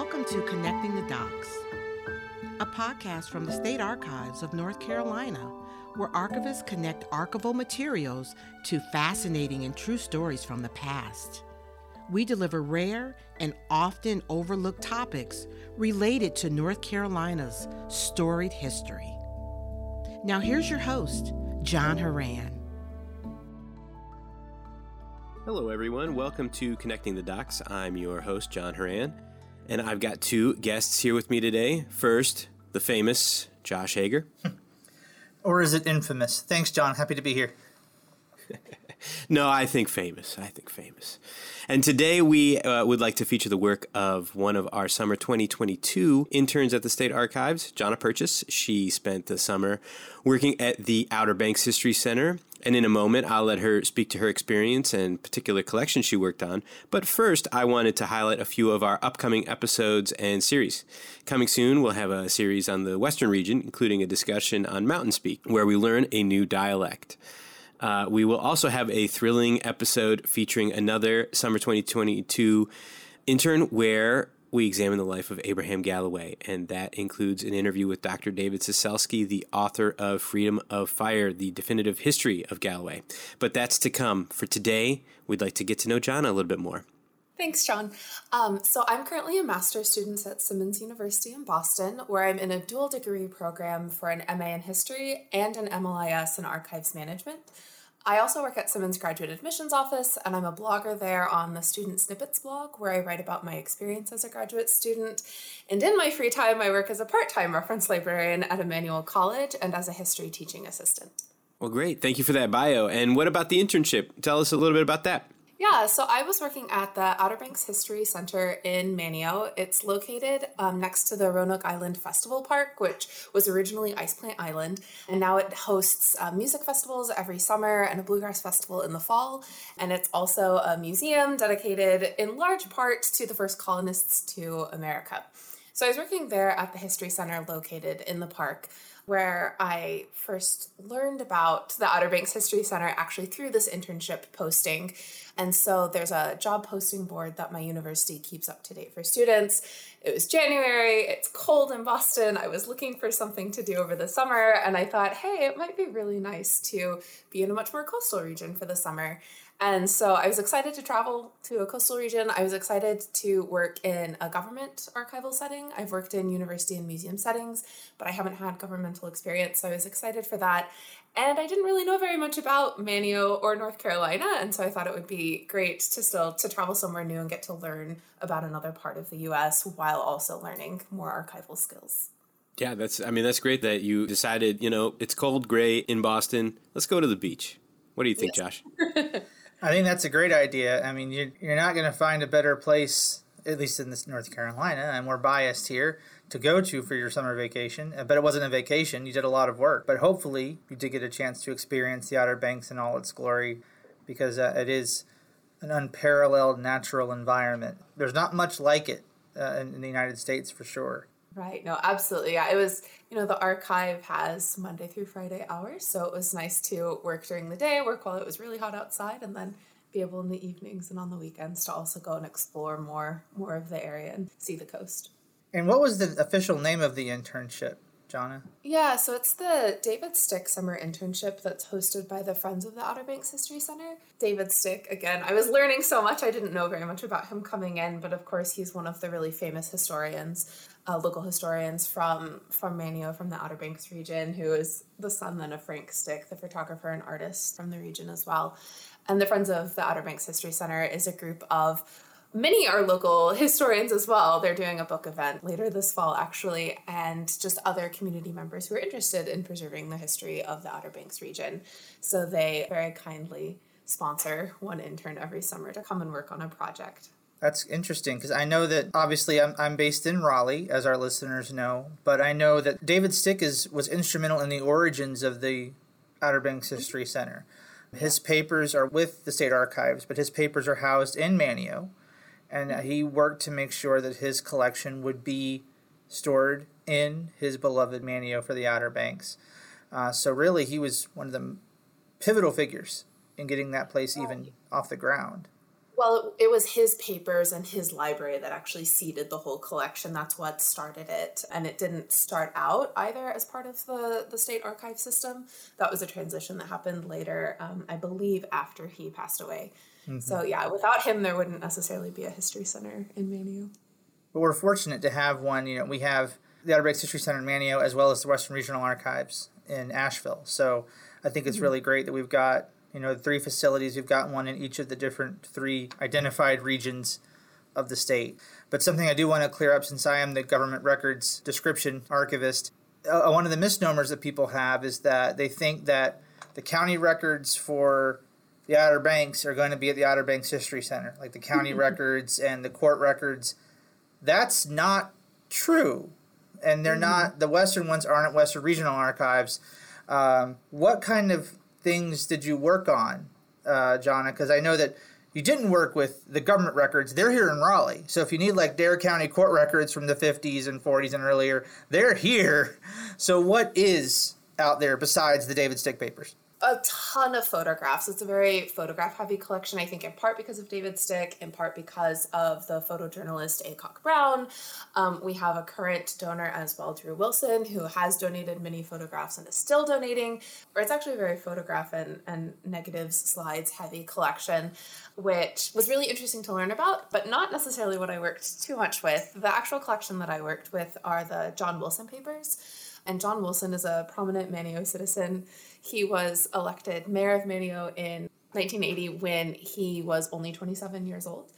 Welcome to Connecting the Docs, a podcast from the State Archives of North Carolina, where archivists connect archival materials to fascinating and true stories from the past. We deliver rare and often overlooked topics related to North Carolina's storied history. Now, here's your host, John Horan. Hello, everyone. Welcome to Connecting the Docs. I'm your host, John Horan. And I've got two guests here with me today. First, the famous Josh Hager. or is it infamous? Thanks, John. Happy to be here. No, I think famous. I think famous. And today we uh, would like to feature the work of one of our summer 2022 interns at the State Archives, Jonna Purchase. She spent the summer working at the Outer Banks History Center and in a moment, I'll let her speak to her experience and particular collection she worked on. But first, I wanted to highlight a few of our upcoming episodes and series. Coming soon, we'll have a series on the Western region, including a discussion on Mountain Speak, where we learn a new dialect. Uh, we will also have a thrilling episode featuring another Summer 2022 intern where we examine the life of Abraham Galloway, and that includes an interview with Dr. David Cecelski, the author of Freedom of Fire, the definitive history of Galloway. But that's to come. For today, we'd like to get to know John a little bit more. Thanks, John. Um, so, I'm currently a master's student at Simmons University in Boston, where I'm in a dual degree program for an MA in history and an MLIS in archives management. I also work at Simmons Graduate Admissions Office, and I'm a blogger there on the Student Snippets blog, where I write about my experience as a graduate student. And in my free time, I work as a part time reference librarian at Emmanuel College and as a history teaching assistant. Well, great. Thank you for that bio. And what about the internship? Tell us a little bit about that. Yeah, so I was working at the Outer Banks History Center in Manteo. It's located um, next to the Roanoke Island Festival Park, which was originally Ice Plant Island, and now it hosts uh, music festivals every summer and a bluegrass festival in the fall. And it's also a museum dedicated in large part to the first colonists to America. So I was working there at the History Center located in the park where I first learned about the Outer Banks History Center actually through this internship posting. And so there's a job posting board that my university keeps up to date for students. It was January, it's cold in Boston. I was looking for something to do over the summer, and I thought, hey, it might be really nice to be in a much more coastal region for the summer. And so I was excited to travel to a coastal region. I was excited to work in a government archival setting. I've worked in university and museum settings, but I haven't had governmental experience. So I was excited for that. And I didn't really know very much about Manteo or North Carolina, and so I thought it would be great to still to travel somewhere new and get to learn about another part of the US while also learning more archival skills. Yeah, that's I mean that's great that you decided, you know, it's cold gray in Boston. Let's go to the beach. What do you think, yes. Josh? I think that's a great idea. I mean, you're, you're not going to find a better place, at least in this North Carolina, and we're biased here, to go to for your summer vacation. Uh, but it wasn't a vacation. You did a lot of work. But hopefully, you did get a chance to experience the Outer Banks in all its glory because uh, it is an unparalleled natural environment. There's not much like it uh, in, in the United States for sure. Right. No, absolutely. Yeah. It was, you know, the archive has Monday through Friday hours. So it was nice to work during the day, work while it was really hot outside, and then be able in the evenings and on the weekends to also go and explore more more of the area and see the coast. And what was the official name of the internship? Jonna? Yeah, so it's the David Stick Summer Internship that's hosted by the Friends of the Outer Banks History Center. David Stick, again, I was learning so much. I didn't know very much about him coming in, but of course, he's one of the really famous historians, uh, local historians from from Manteo, from the Outer Banks region, who is the son then of Frank Stick, the photographer and artist from the region as well. And the Friends of the Outer Banks History Center is a group of many are local historians as well. They're doing a book event later this fall, actually, and just other community members who are interested in preserving the history of the Outer Banks region. So they very kindly sponsor one intern every summer to come and work on a project. That's interesting because I know that obviously I'm, I'm based in Raleigh, as our listeners know, but I know that David Stick is, was instrumental in the origins of the Outer Banks History Center. His papers are with the state archives, but his papers are housed in Manteo, and he worked to make sure that his collection would be stored in his beloved Manteo for the Outer Banks. Uh, so really, he was one of the pivotal figures in getting that place even off the ground. Well, it, it, was his papers and his library that actually seeded the whole collection. That's what started it. And it didn't start out either as part of the, the state archive system. That was a transition that happened later, um, I believe, after he passed away. Mm-hmm. So, yeah, without him, there wouldn't necessarily be a history center in Manteo. But we're fortunate to have one. You know, we have the Outer Banks History Center in Manteo as well as the Western Regional Archives in Asheville. So I think it's mm-hmm. really great that we've got you know three facilities. We've got one in each of the different three identified regions of the state. But something I do want to clear up since I am the government records description archivist, uh, one of the misnomers that people have is that they think that the county records for the Outer Banks are going to be at the Outer Banks History Center, like the county records and the court records. That's not true. And they're mm-hmm. not, the Western ones aren't at Western Regional Archives. Um, what kind of things did you work on, uh, Jonna? Because I know that you didn't work with the government records. They're here in Raleigh. So if you need like Dare County court records from the 50s and 40s and earlier, they're here. So what is out there besides the David Stick papers? A ton of photographs. It's a very photograph heavy collection, I think, in part because of David Stick, in part because of the photojournalist Aycock Brown. Um, we have a current donor as well, Drew Wilson, who has donated many photographs and is still donating. Or it's actually a very photograph and, and negatives, slides heavy collection, which was really interesting to learn about, but not necessarily what I worked too much with. The actual collection that I worked with are the John Wilson papers. And John Wilson is a prominent Manteo citizen he was elected mayor of Manteo in 1980 when he was only 27 years old.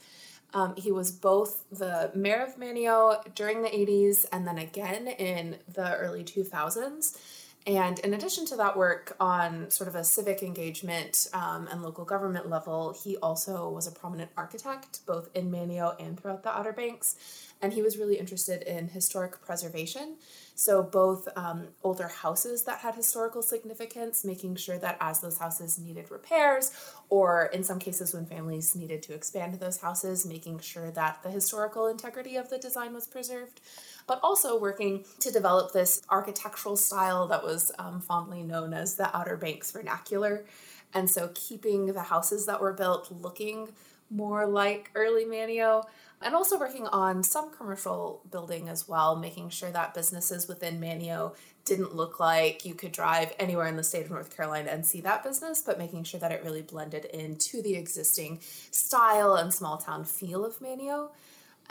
Um, he was both the mayor of Manteo during the 80s and then again in the early 2000s. And in addition to that work on sort of a civic engagement um, and local government level, he also was a prominent architect both in Manteo and throughout the Outer Banks. And he was really interested in historic preservation. So, both um, older houses that had historical significance, making sure that as those houses needed repairs, or in some cases when families needed to expand those houses, making sure that the historical integrity of the design was preserved, but also working to develop this architectural style that was um, fondly known as the Outer Banks vernacular. And so, keeping the houses that were built looking more like early Manteo, and also working on some commercial building as well, making sure that businesses within Manteo didn't look like you could drive anywhere in the state of North Carolina and see that business, but making sure that it really blended into the existing style and small town feel of Manteo.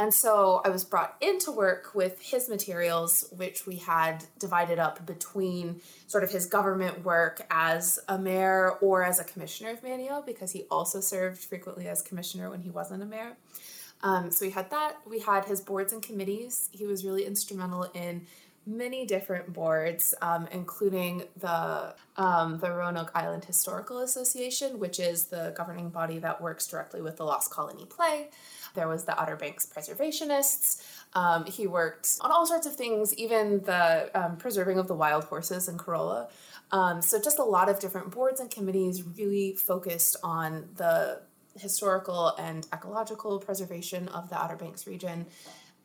And so I was brought into work with his materials, which we had divided up between sort of his government work as a mayor or as a commissioner of Manteo, because he also served frequently as commissioner when he wasn't a mayor. Um, so we had that. We had his boards and committees. He was really instrumental in many different boards, um, including the um, the Roanoke Island Historical Association, which is the governing body that works directly with the Lost Colony play. There was the Outer Banks Preservationists. Um, he worked on all sorts of things, even the um, preserving of the wild horses in Corolla. Um, so just a lot of different boards and committees really focused on the historical and ecological preservation of the Outer Banks region.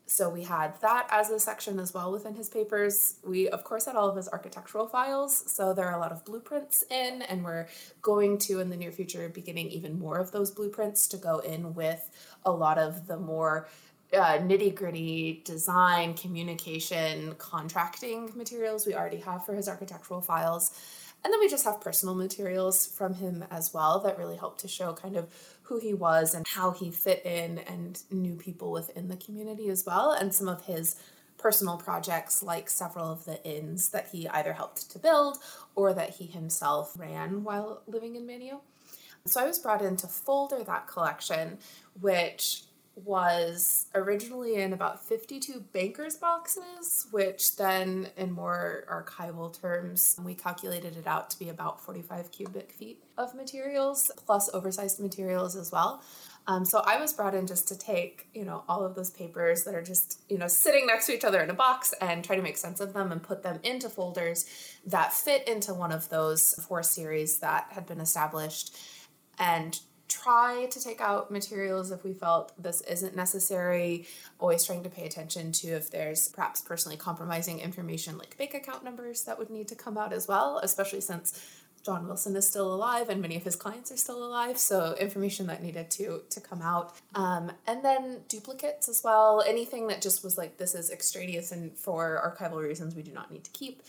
So we had that as a section as well within his papers. We, of course, had all of his architectural files. So there are a lot of blueprints in, and we're going to, in the near future, be getting even more of those blueprints to go in with a lot of the more uh, nitty gritty design, communication, contracting materials we already have for his architectural files. And then we just have personal materials from him as well that really help to show kind of who he was and how he fit in and knew people within the community as well, and some of his personal projects, like several of the inns that he either helped to build or that he himself ran while living in Manteo. So I was brought in to folder that collection, which was originally in about 52 banker's boxes, which then, in more archival terms, we calculated it out to be about 45 cubic feet of materials, plus oversized materials as well. Um, so I was brought in just to take, you know, all of those papers that are just, you know, sitting next to each other in a box and try to make sense of them and put them into folders that fit into one of those four series that had been established and try to take out materials if we felt this isn't necessary. Always trying to pay attention to if there's perhaps personally compromising information like bank account numbers that would need to come out as well, especially since John Wilson is still alive and many of his clients are still alive. So information that needed to to come out. Um, and then duplicates as well. Anything that just was like this is extraneous and for archival reasons we do not need to keep.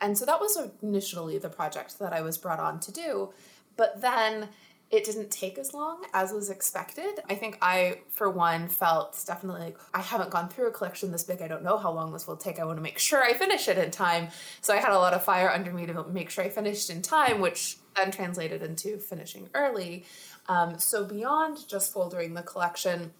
And so that was initially the project that I was brought on to do. But then it didn't take as long as was expected. I think I, for one, felt definitely like I haven't gone through a collection this big. I don't know how long this will take. I want to make sure I finish it in time. So I had a lot of fire under me to make sure I finished in time, which then translated into finishing early. Um, so beyond just foldering the collection,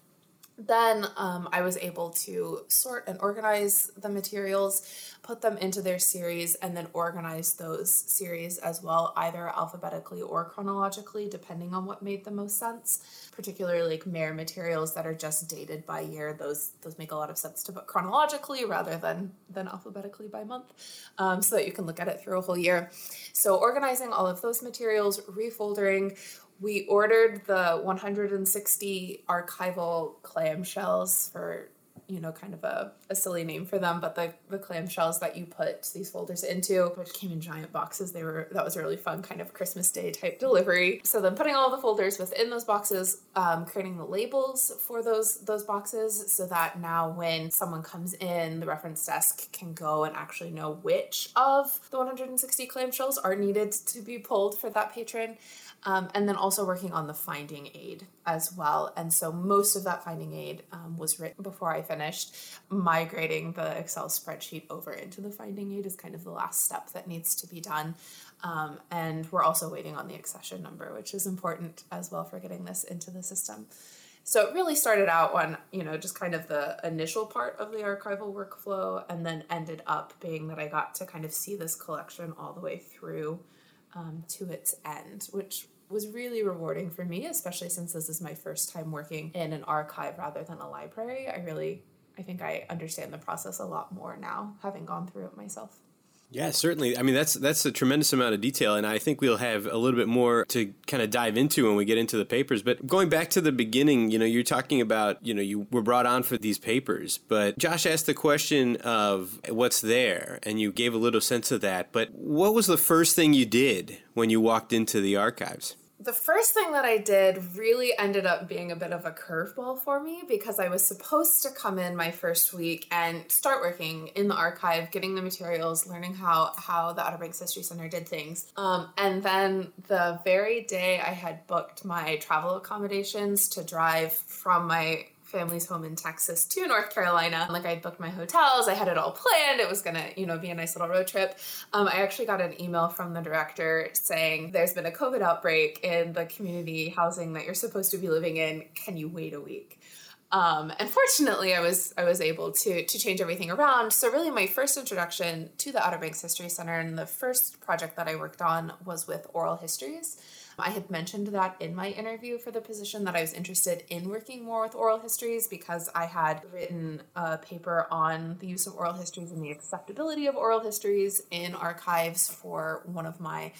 then um, I was able to sort and organize the materials, put them into their series, and then organize those series as well, either alphabetically or chronologically, depending on what made the most sense. Particularly like Mehr materials that are just dated by year; those those make a lot of sense to put chronologically rather than than alphabetically by month, um, so that you can look at it through a whole year. So organizing all of those materials, refoldering we ordered the 160 archival clamshells for you know kind of a, a silly name for them but the, the clamshells that you put these folders into which came in giant boxes they were that was a really fun kind of christmas day type delivery. So then putting all the folders within those boxes um, creating the labels for those those boxes so that now when someone comes in the reference desk can go and actually know which of the 160 clamshells are needed to be pulled for that patron um, and then also working on the finding aid as well. And so most of that finding aid um, was written before I finished. Migrating the Excel spreadsheet over into the finding aid is kind of the last step that needs to be done. Um, and we're also waiting on the accession number, which is important as well for getting this into the system. So it really started out on, you know, just kind of the initial part of the archival workflow and then ended up being that I got to kind of see this collection all the way through um, to its end, which was really rewarding for me, especially since this is my first time working in an archive rather than a library. I really, I think I understand the process a lot more now, having gone through it myself. Yeah, certainly. I mean, that's that's a tremendous amount of detail, and I think we'll have a little bit more to kind of dive into when we get into the papers. But going back to the beginning, you know, you're talking about, you know, you were brought on for these papers, but Josh asked the question of what's there, and you gave a little sense of that. But what was the first thing you did when you walked into the archives? The first thing that I did really ended up being a bit of a curveball for me because I was supposed to come in my first week and start working in the archive, getting the materials, learning how how the Outer Banks History Center did things. Um, and then the very day I had booked my travel accommodations to drive from my family's home in Texas to North Carolina. Like I booked my hotels, I had it all planned. It was gonna, you know, be a nice little road trip. Um, I actually got an email from the director saying there's been a COVID outbreak in the community housing that you're supposed to be living in. Can you wait a week? Um, and fortunately, I was I was able to to change everything around. So really, my first introduction to the Outer Banks History Center and the first project that I worked on was with oral histories. I had mentioned that in my interview for the position that I was interested in working more with oral histories because I had written a paper on the use of oral histories and the acceptability of oral histories in archives for one of my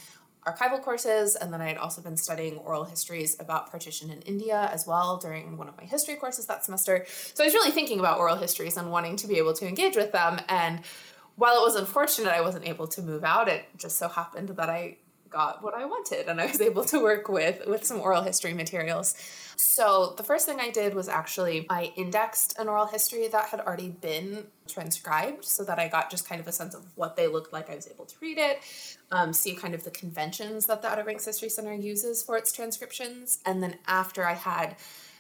archival courses and then I had also been studying oral histories about partition in India as well during one of my history courses that semester. So I was really thinking about oral histories and wanting to be able to engage with them and while it was unfortunate I wasn't able to move out, it just so happened that I got what I wanted and I was able to work with with some oral history materials. So the first thing I did was actually I indexed an oral history that had already been transcribed so that I got just kind of a sense of what they looked like. I was able to read it, um, see kind of the conventions that the Outer Banks History Center uses for its transcriptions. And then after I had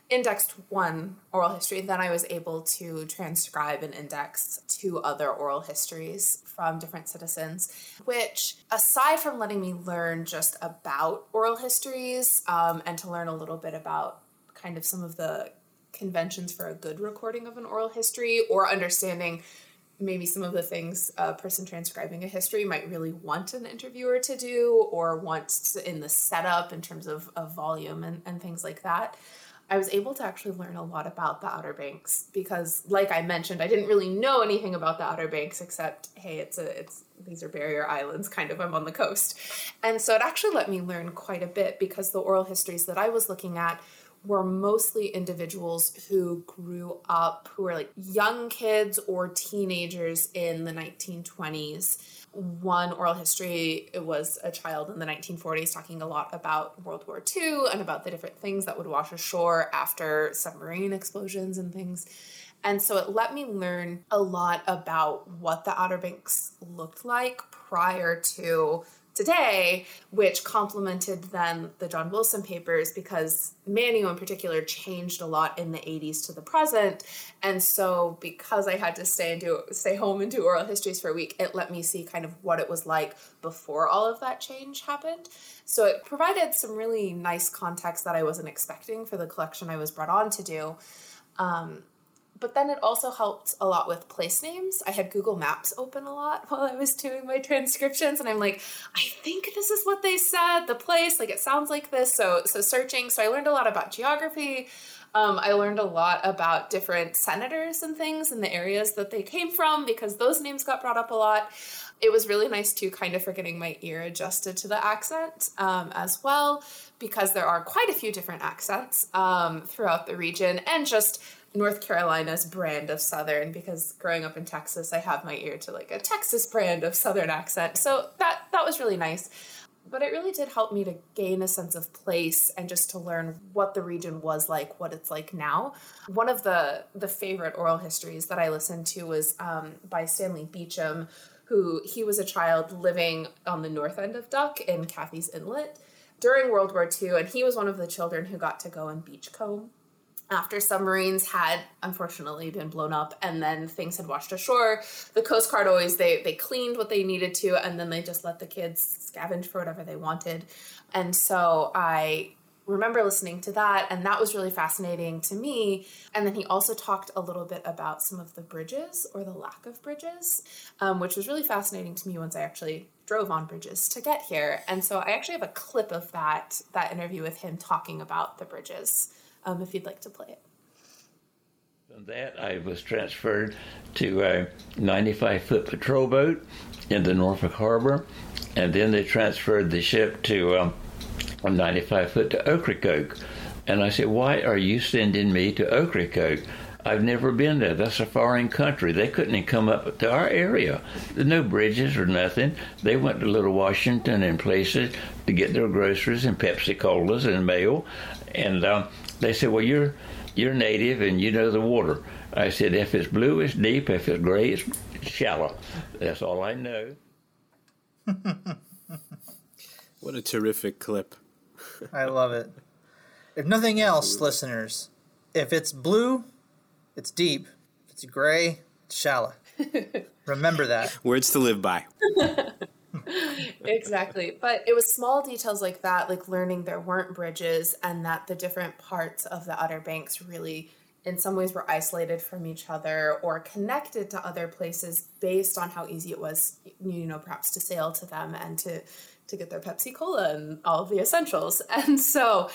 indexed one oral history, then I was able to transcribe and index two other oral histories from different citizens, which, aside from letting me learn just about oral histories um, and to learn a little bit about kind of some of the conventions for a good recording of an oral history or understanding maybe some of the things a person transcribing a history might really want an interviewer to do or wants in the setup in terms of, of volume and, and things like that I was able to actually learn a lot about the Outer Banks because, like I mentioned, I didn't really know anything about the Outer Banks except, hey, it's a it's these are barrier islands, kind of. I'm on the coast, and so it actually let me learn quite a bit because the oral histories that I was looking at were mostly individuals who grew up, who were like young kids or teenagers in the 1920s one oral history it was a child in the 1940s talking a lot about world war ii and about the different things that would wash ashore after submarine explosions and things. And so it let me learn a lot about what the outer banks looked like prior to today, which complemented then the John Wilson papers because Manteo in particular changed a lot in the 80s to the present. And so because I had to stay and do stay home and do oral histories for a week, it let me see kind of what it was like before all of that change happened. So it provided some really nice context that I wasn't expecting for the collection I was brought on to do. Um, but then it also helped a lot with place names. I had Google Maps open a lot while I was doing my transcriptions, and I'm like, I think this is what they said. The place, like it sounds like this. So so searching. So I learned a lot about geography. Um, I learned a lot about different senators and things and the areas that they came from because those names got brought up a lot. It was really nice too, kind of for getting my ear adjusted to the accent um, as well, because there are quite a few different accents um, throughout the region and just North Carolina's brand of Southern because growing up in Texas, I have my ear to like a Texas brand of Southern accent. So that that was really nice. But it really did help me to gain a sense of place and just to learn what the region was like, what it's like now. One of the the favorite oral histories that I listened to was um, by Stanley Beecham, who he was a child living on the north end of Duck in Caffey's Inlet during World War II, and he was one of the children who got to go and beachcomb after submarines had unfortunately been blown up and then things had washed ashore the coast guard always they they cleaned what they needed to and then they just let the kids scavenge for whatever they wanted. And so i remember listening to that and that was really fascinating to me. And then he also talked a little bit about some of the bridges or the lack of bridges um, which was really fascinating to me once i actually drove on bridges to get here. And so i actually have a clip of that that interview with him talking about the bridges um, if you'd like to play it. From that, I was transferred to a 95 foot patrol boat in the Norfolk Harbor, and then they transferred the ship to um, a 95 foot to Ocracoke. And I said, Why are you sending me to Ocracoke? I've never been there. That's a foreign country. They couldn't come up to our area. There's no bridges or nothing. They went to Little Washington and places to get their groceries and Pepsi Colas and mail. And um, they said, "Well, you're you're native and you know the water." I said, "If it's blue, it's deep. If it's gray, it's shallow. That's all I know." what a terrific clip! I love it. If nothing else, listeners, if it's blue, it's deep. If it's gray, it's shallow. Remember that. Words to live by. Exactly. But it was small details like that, like learning there weren't bridges and that the different parts of the Outer Banks really, in some ways, were isolated from each other or connected to other places based on how easy it was, you know, perhaps to sail to them and to to get their Pepsi Cola and all the essentials. And so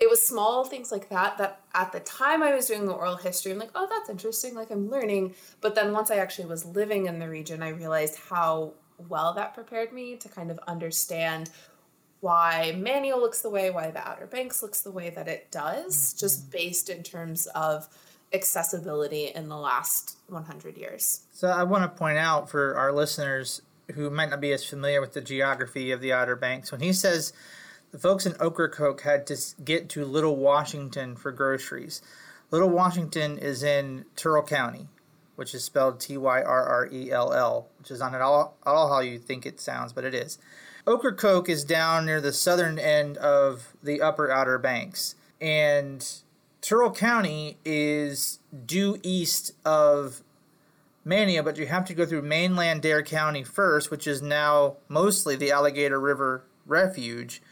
it was small things like that that at the time I was doing the oral history, I'm like, oh, that's interesting. Like I'm learning. But then once I actually was living in the region, I realized how well that prepared me to kind of understand why Manteo looks the way, why the Outer Banks looks the way that it does, mm-hmm. just based in terms of accessibility in the last 100 years. So I want to point out for our listeners who might not be as familiar with the geography of the Outer Banks, when he says the folks in Ocracoke had to get to Little Washington for groceries. Little Washington is in Tyrrell County which is spelled T Y R R E L L, which is not at all, at all how you think it sounds, but it is. Ocracoke is down near the southern end of the upper Outer Banks, and Tyrrell County is due east of Manteo, but you have to go through mainland Dare County first, which is now mostly the Alligator River Refuge.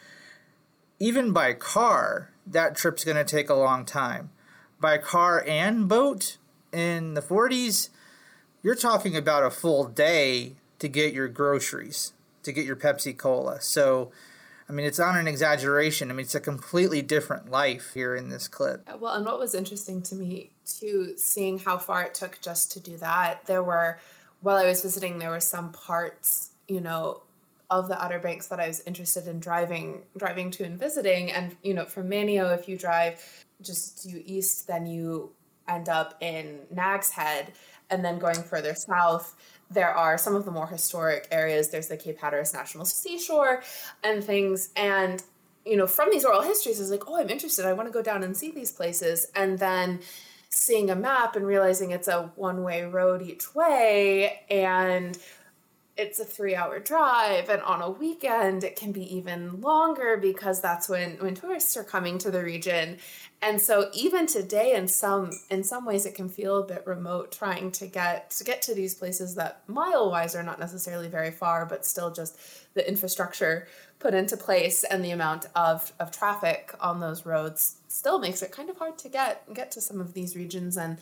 Even by car, that trip's going to take a long time. By car and boat, in the 40s, you're talking about a full day to get your groceries, to get your Pepsi Cola. So, I mean, it's not an exaggeration. I mean, it's a completely different life here in this clip. Uh, well, and what was interesting to me, too, seeing how far it took just to do that, there were, while I was visiting, there were some parts, you know, of the Outer Banks that I was interested in driving driving to and visiting. And, you know, from Manteo, if you drive just due east, then you end up in Nag's Head and then going further south there are some of the more historic areas. There's the Cape Hatteras National Seashore and things. And, you know, from these oral histories, I was like, oh, I'm interested. I want to go down and see these places. And then seeing a map and realizing it's a one way road each way and it's a three hour drive and on a weekend it can be even longer because that's when when tourists are coming to the region and so even today in some in some ways it can feel a bit remote trying to get to get to these places that mile wise are not necessarily very far but still just the infrastructure put into place and the amount of, of traffic on those roads still makes it kind of hard to get get to some of these regions and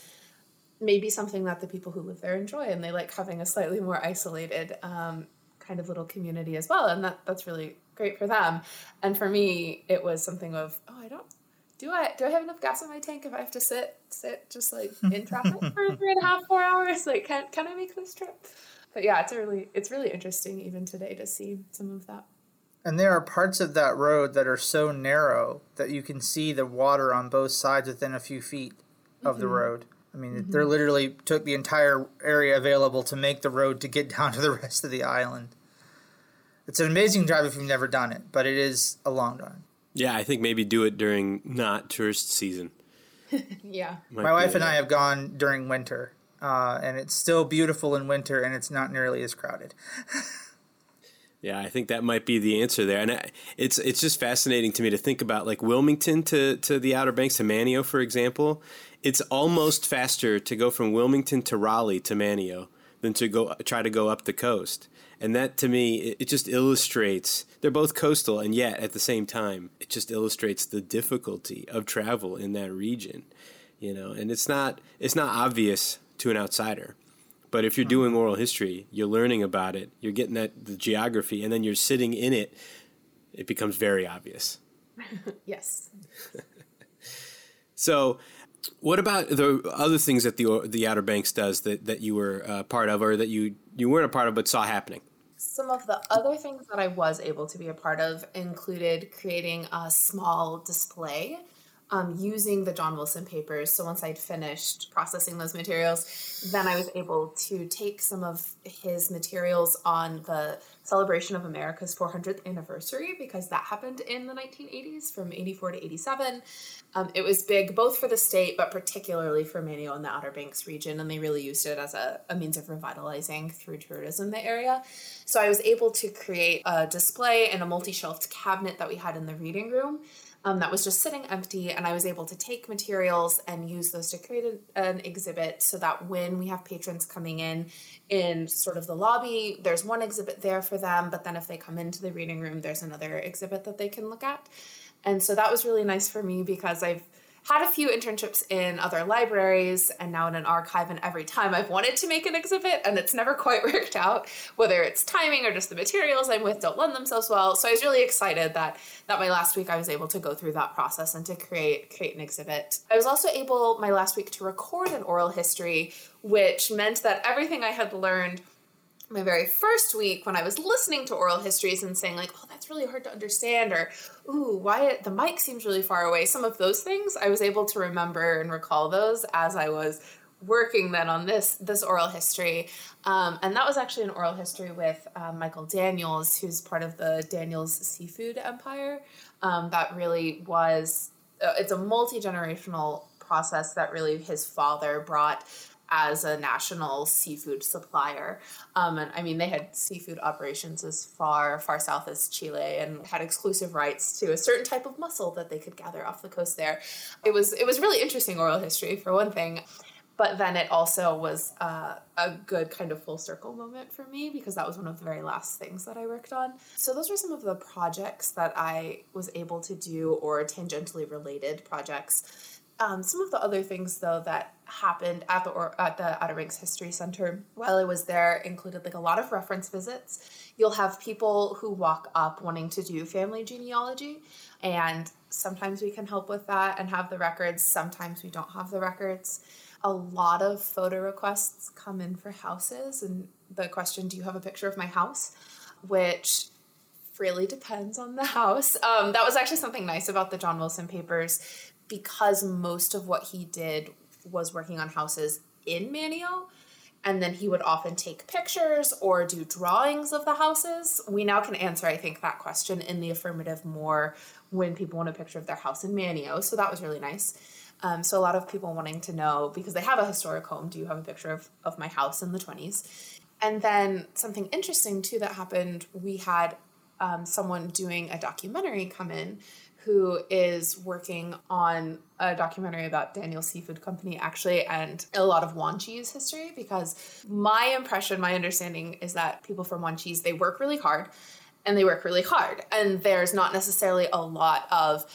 maybe something that the people who live there enjoy and they like having a slightly more isolated um, kind of little community as well. And that that's really great for them. And for me it was something of oh i don't do i do i have enough gas in my tank if i have to sit sit just like in traffic for three and a half four hours like can, can i make this trip but yeah it's really it's really interesting even today to see some of that and there are parts of that road that are so narrow that you can see the water on both sides within a few feet of mm-hmm. the road I mean, mm-hmm. they literally took the entire area available to make the road to get down to the rest of the island. It's an amazing drive if you've never done it, but it is a long drive. Yeah, I think maybe do it during not tourist season. yeah. Might My wife and I have gone during winter, uh, and it's still beautiful in winter, and it's not nearly as crowded. yeah, I think that might be the answer there, and it's it's just fascinating to me to think about like Wilmington to to the Outer Banks to Manteo, for example it's almost faster to go from Wilmington to Raleigh to Manteo than to go try to go up the coast. And that to me, it, it just illustrates they're both coastal, and yet at the same time, it just illustrates the difficulty of travel in that region. You know, and it's not it's not obvious to an outsider. But if you're doing oral history, you're learning about it, you're getting that the geography, and then you're sitting in it, it becomes very obvious. yes. so what about the other things that the the Outer Banks does that, that you were uh, part of, or that you you weren't a part of but saw happening? Some of the other things that I was able to be a part of included creating a small display um, using the John Wilson papers. So once I'd finished processing those materials, then I was able to take some of his materials on the celebration of America's 400th anniversary because that happened in the 1980s from 84 to 87. Um, it was big both for the state, but particularly for Manteo and the Outer Banks region, and they really used it as a, a means of revitalizing through tourism the area. So I was able to create a display in a multi shelved cabinet that we had in the reading room um, that was just sitting empty, and I was able to take materials and use those to create a, an exhibit so that when we have patrons coming in in sort of the lobby, there's one exhibit there for them, but then if they come into the reading room, there's another exhibit that they can look at. And so that was really nice for me because I've had a few internships in other libraries and now in an archive and every time I've wanted to make an exhibit and it's never quite worked out whether it's timing or just the materials I'm with don't lend themselves well. So I was really excited that that my last week I was able to go through that process and to create create an exhibit. I was also able my last week to record an oral history which meant that everything I had learned my very first week when I was listening to oral histories and saying like, "Oh, that's really hard to understand," or "Ooh, why the mic seems really far away." Some of those things I was able to remember and recall those as I was working then on this this oral history, um, and that was actually an oral history with um, Michael Daniels, who's part of the Daniels Seafood Empire. Um, that really was uh, it's a multi generational process that really his father brought as a national seafood supplier. Um, and I mean, they had seafood operations as far far south as Chile and had exclusive rights to a certain type of mussel that they could gather off the coast there. It was it was really interesting oral history for one thing. But then it also was uh, a good kind of full circle moment for me because that was one of the very last things that I worked on. So, those are some of the projects that I was able to do or tangentially related projects um, some of the other things though that happened at the or at the Outer Banks History Center while I was there included like a lot of reference visits. You'll have people who walk up wanting to do family genealogy, and sometimes we can help with that and have the records. Sometimes we don't have the records. A lot of photo requests come in for houses, and the question, "Do you have a picture of my house?" which really depends on the house. Um, that was actually something nice about the John Wilson papers because most of what he did was working on houses in Manteo. and then he would often take pictures or do drawings of the houses. We now can answer, I think, that question in the affirmative more when people want a picture of their house in Manteo. So that was really nice. Um, so a lot of people wanting to know because they have a historic home. Do you have a picture of, of my house in the 20s? And then something interesting too that happened. We had um, someone doing a documentary come in who is working on a documentary about Daniel Seafood Company, actually, and a lot of Wanchese history. Because my impression, my understanding is that people from Wanchese they work really hard, and they work really hard, and there's not necessarily a lot of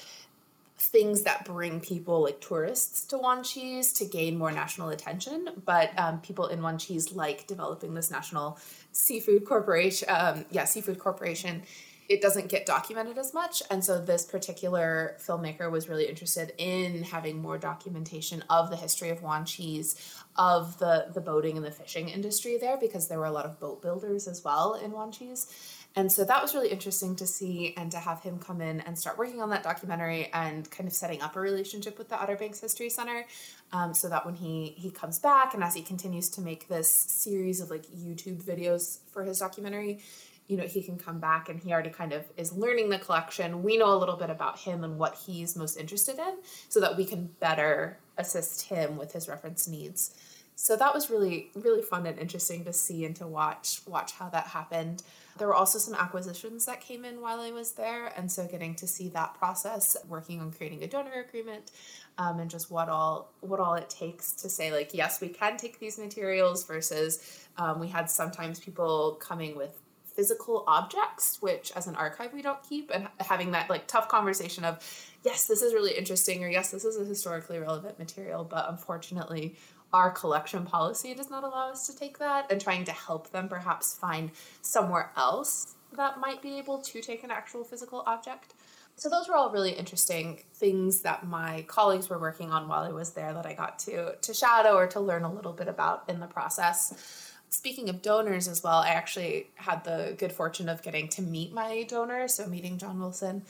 things that bring people like tourists to Wanchese to gain more national attention. But um, people in Wanchese like developing this national seafood corporation. Um, yeah, seafood corporation it doesn't get documented as much. And so this particular filmmaker was really interested in having more documentation of the history of Wan Wanchese, of the, the boating and the fishing industry there, because there were a lot of boat builders as well in Wan Wanchese. And so that was really interesting to see and to have him come in and start working on that documentary and kind of setting up a relationship with the Outer Banks History Center. Um, so that when he he comes back and as he continues to make this series of like YouTube videos for his documentary, you know, he can come back and he already kind of is learning the collection. We know a little bit about him and what he's most interested in so that we can better assist him with his reference needs. So that was really really fun and interesting to see and to watch watch how that happened. There were also some acquisitions that came in while I was there, and so getting to see that process, working on creating a donor agreement, um, and just what all what all it takes to say like yes we can take these materials versus um, we had sometimes people coming with physical objects, which as an archive we don't keep, and having that like tough conversation of, yes, this is really interesting, or yes, this is a historically relevant material, but unfortunately, our collection policy does not allow us to take that, and trying to help them perhaps find somewhere else that might be able to take an actual physical object. So those were all really interesting things that my colleagues were working on while I was there that I got to to shadow or to learn a little bit about in the process speaking of donors as well, I actually had the good fortune of getting to meet my donor, so meeting John Wilson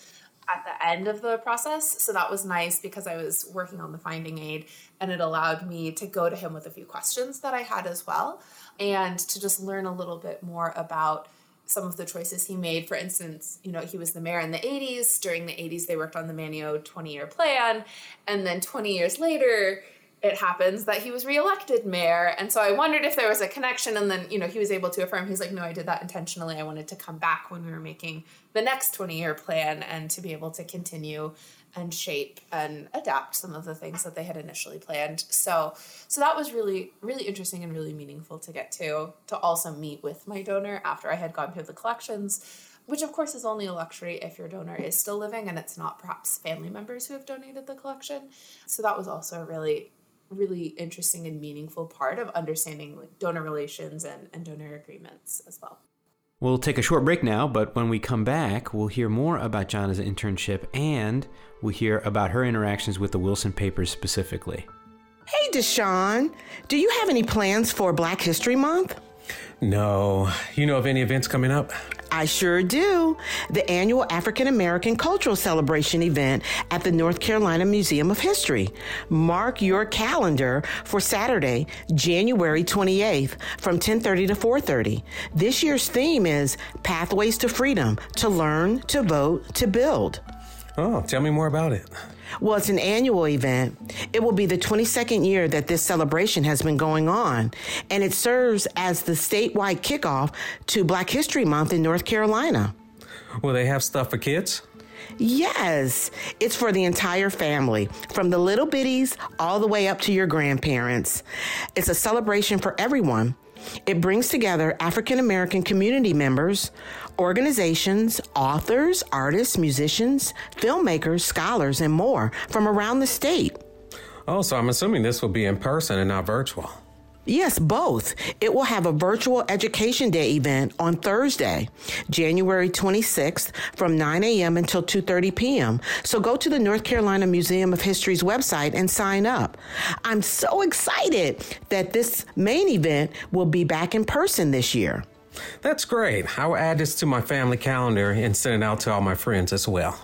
at the end of the process. So that was nice because I was working on the finding aid and it allowed me to go to him with a few questions that I had as well and to just learn a little bit more about some of the choices he made. For instance, you know, he was the mayor in the 80s. During the 80s, they worked on the Manteo 20 year plan. And then 20 years later, it happens that he was reelected mayor. And so I wondered if there was a connection. And then, you know, he was able to affirm, he's like, no, I did that intentionally. I wanted to come back when we were making the next 20 year plan and to be able to continue and shape and adapt some of the things that they had initially planned. So, so that was really, really interesting and really meaningful to get to, to also meet with my donor after I had gone through the collections which of course is only a luxury if your donor is still living and it's not perhaps family members who have donated the collection. So that was also a really really interesting and meaningful part of understanding like donor relations and, and donor agreements as well. We'll take a short break now, but when we come back, we'll hear more about Jonna's internship and we'll hear about her interactions with the Wilson Papers specifically. Hey, Deshawn, do you have any plans for Black History Month? No. You know of any events coming up? I sure do. The annual African American Cultural Celebration event at the North Carolina Museum of History. Mark your calendar for Saturday, January 28th from 10:30 to 4:30. This year's theme is Pathways to Freedom: to learn, to vote, to build. Oh, tell me more about it. Well, it's an annual event. It will be the 22nd year that this celebration has been going on, and it serves as the statewide kickoff to Black History Month in North Carolina. Will they have stuff for kids? Yes, it's for the entire family, from the little bitties all the way up to your grandparents. It's a celebration for everyone. It brings together African American community members, organizations, authors, artists, musicians, filmmakers, scholars, and more from around the state. Oh, so I'm assuming this will be in person and not virtual. Yes, both. It will have a virtual Education Day event on Thursday, January 26th from 9 a.m. until 2.30 p.m. So go to the North Carolina Museum of History's website and sign up. I'm so excited that this main event will be back in person this year. That's great. I will add this to my family calendar and send it out to all my friends as well.